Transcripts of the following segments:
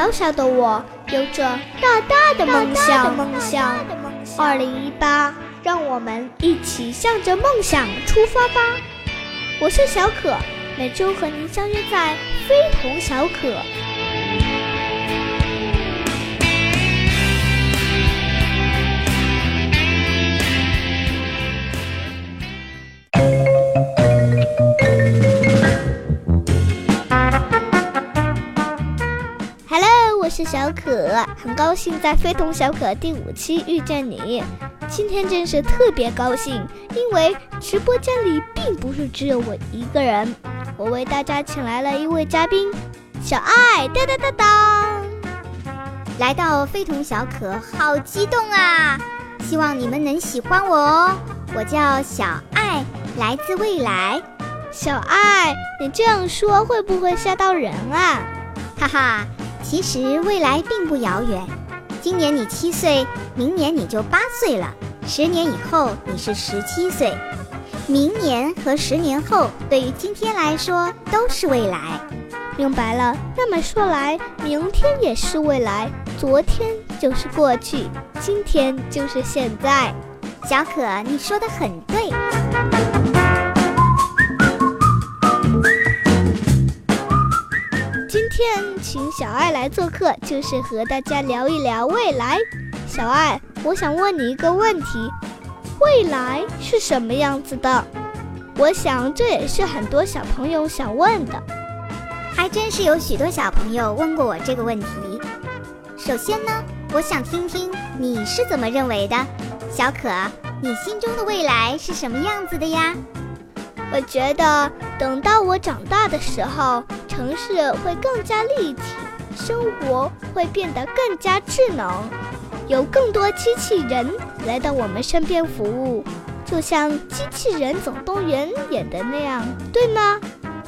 小小的我有着大大的梦想。梦想，二零一八，让我们一起向着梦想出发吧！我是小可，每周和您相约在非同小可。小可，很高兴在《非同小可》第五期遇见你。今天真是特别高兴，因为直播间里并不是只有我一个人，我为大家请来了一位嘉宾，小爱。当当当当，来到《非同小可》，好激动啊！希望你们能喜欢我哦。我叫小爱，来自未来。小爱，你这样说会不会吓到人啊？哈哈。其实未来并不遥远，今年你七岁，明年你就八岁了，十年以后你是十七岁，明年和十年后对于今天来说都是未来。明白了，那么说来，明天也是未来，昨天就是过去，今天就是现在。小可，你说的很对。请小爱来做客，就是和大家聊一聊未来。小爱，我想问你一个问题：未来是什么样子的？我想这也是很多小朋友想问的。还真是有许多小朋友问过我这个问题。首先呢，我想听听你是怎么认为的。小可，你心中的未来是什么样子的呀？我觉得等到我长大的时候。城市会更加立体，生活会变得更加智能，有更多机器人来到我们身边服务，就像《机器人总动员》演的那样，对吗？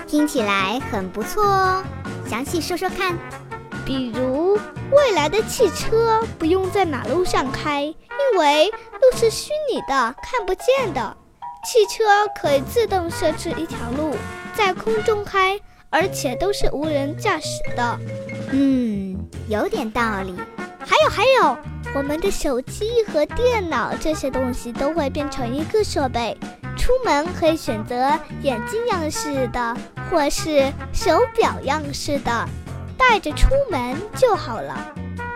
听起来很不错哦，详细说说看。比如，未来的汽车不用在马路上开，因为路是虚拟的、看不见的，汽车可以自动设置一条路，在空中开。而且都是无人驾驶的，嗯，有点道理。还有还有，我们的手机和电脑这些东西都会变成一个设备，出门可以选择眼镜样式的，或是手表样式的，带着出门就好了。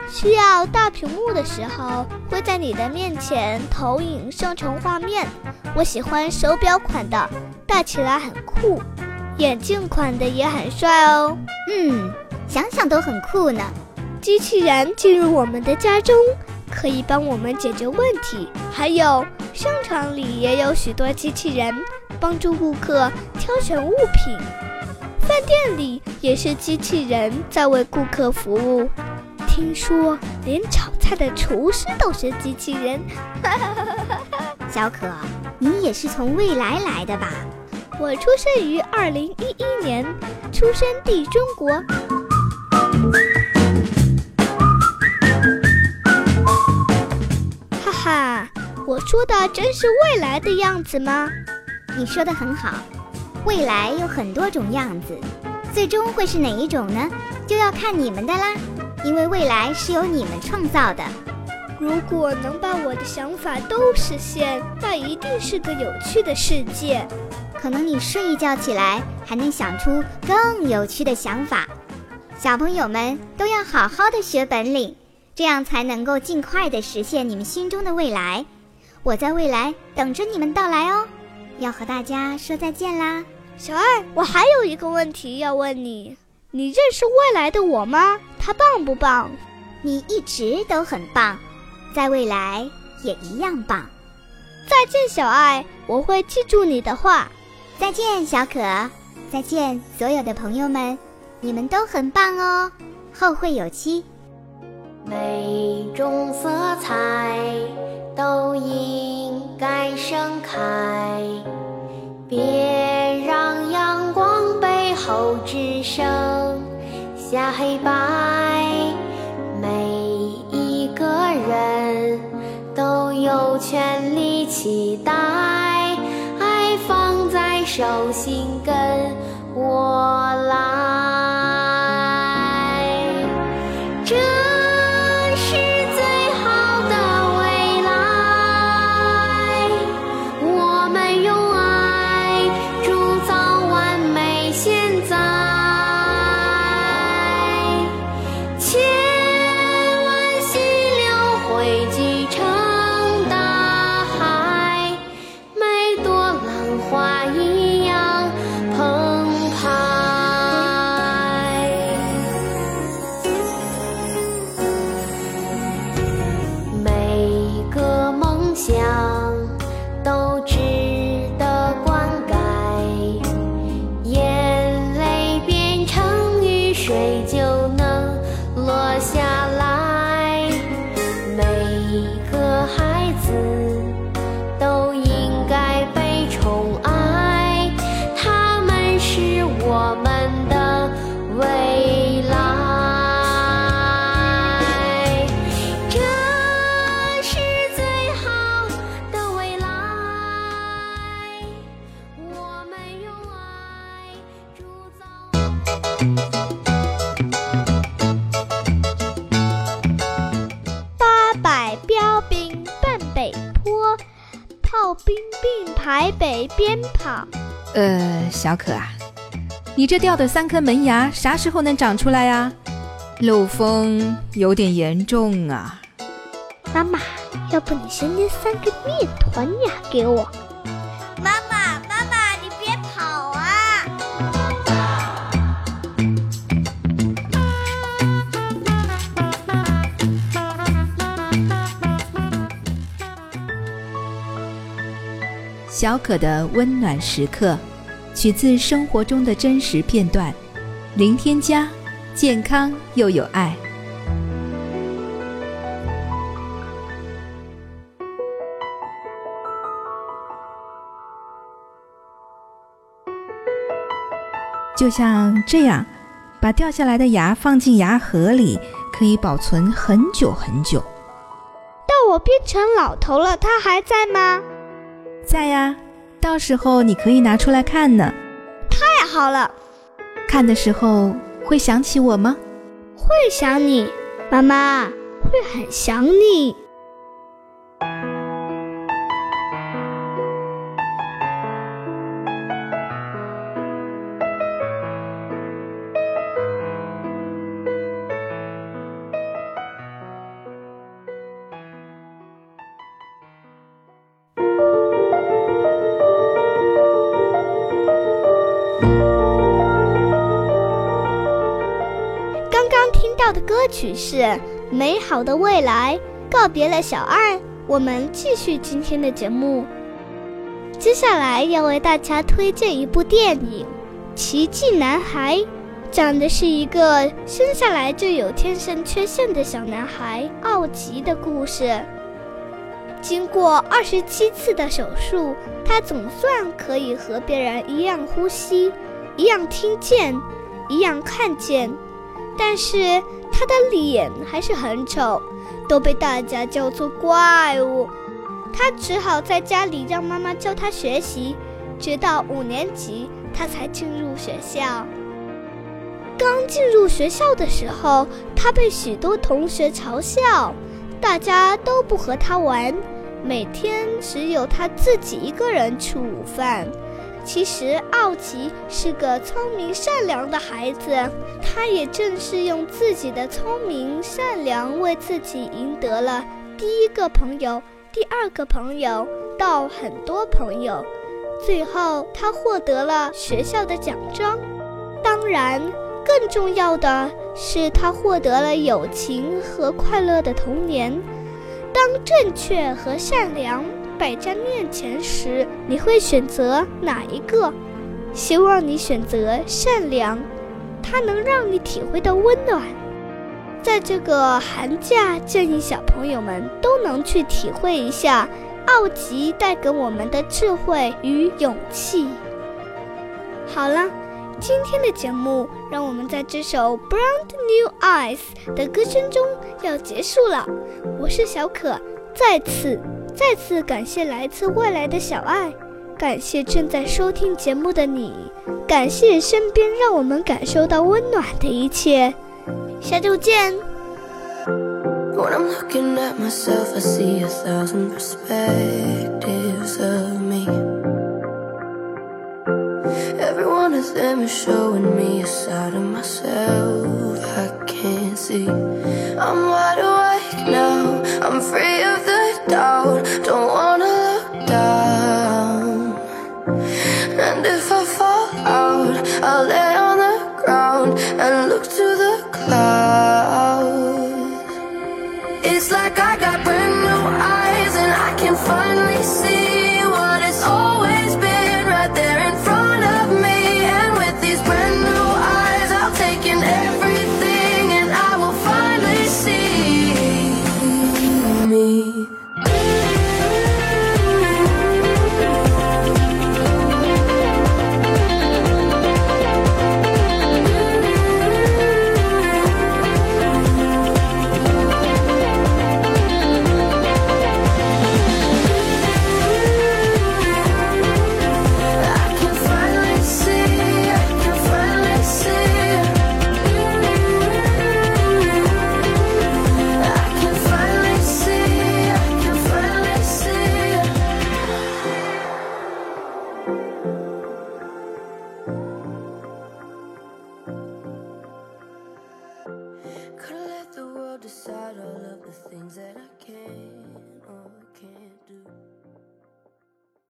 需要大屏幕的时候，会在你的面前投影生成画面。我喜欢手表款的，戴起来很酷。眼镜款的也很帅哦，嗯，想想都很酷呢。机器人进入我们的家中，可以帮我们解决问题。还有商场里也有许多机器人，帮助顾客挑选物品。饭店里也是机器人在为顾客服务。听说连炒菜的厨师都是机器人。小可，你也是从未来来的吧？我出生于二零一一年，出生地中国。哈哈，我说的真是未来的样子吗？你说的很好，未来有很多种样子，最终会是哪一种呢？就要看你们的啦，因为未来是由你们创造的。如果能把我的想法都实现，那一定是个有趣的世界。可能你睡一觉起来还能想出更有趣的想法。小朋友们都要好好的学本领，这样才能够尽快的实现你们心中的未来。我在未来等着你们到来哦。要和大家说再见啦，小爱，我还有一个问题要问你：你认识未来的我吗？他棒不棒？你一直都很棒，在未来也一样棒。再见，小爱，我会记住你的话。再见，小可！再见，所有的朋友们，你们都很棒哦！后会有期。每种色彩都应该盛开，别让阳光背后只剩下黑白。每一个人都有权利期待。爱放在手心，八百标兵奔北坡，炮兵并排北边跑。呃，小可啊，你这掉的三颗门牙啥时候能长出来呀？漏风有点严重啊。妈妈，要不你先捏三个面团牙给我？小可的温暖时刻，取自生活中的真实片段，零添加，健康又有爱。就像这样，把掉下来的牙放进牙盒里，可以保存很久很久。到我变成老头了，它还在吗？在呀，到时候你可以拿出来看呢。太好了，看的时候会想起我吗？会想你，妈妈会很想你。刚刚听到的歌曲是《美好的未来》，告别了小爱，我们继续今天的节目。接下来要为大家推荐一部电影《奇迹男孩》，讲的是一个生下来就有天生缺陷的小男孩奥吉的故事。经过二十七次的手术，他总算可以和别人一样呼吸，一样听见，一样看见。但是他的脸还是很丑，都被大家叫做怪物。他只好在家里让妈妈教他学习，直到五年级他才进入学校。刚进入学校的时候，他被许多同学嘲笑，大家都不和他玩，每天只有他自己一个人吃午饭。其实奥奇是个聪明善良的孩子，他也正是用自己的聪明善良，为自己赢得了第一个朋友、第二个朋友到很多朋友，最后他获得了学校的奖章。当然，更重要的是他获得了友情和快乐的童年。当正确和善良摆在面前时，你会选择哪一个？希望你选择善良，它能让你体会到温暖。在这个寒假，建议小朋友们都能去体会一下奥吉带给我们的智慧与勇气。好了，今天的节目让我们在这首《Brand New Eyes》的歌声中要结束了。我是小可，再次。再次感谢来自未来的小爱，感谢正在收听节目的你，感谢身边让我们感受到温暖的一切。下周见。When I'm looking It's like I got.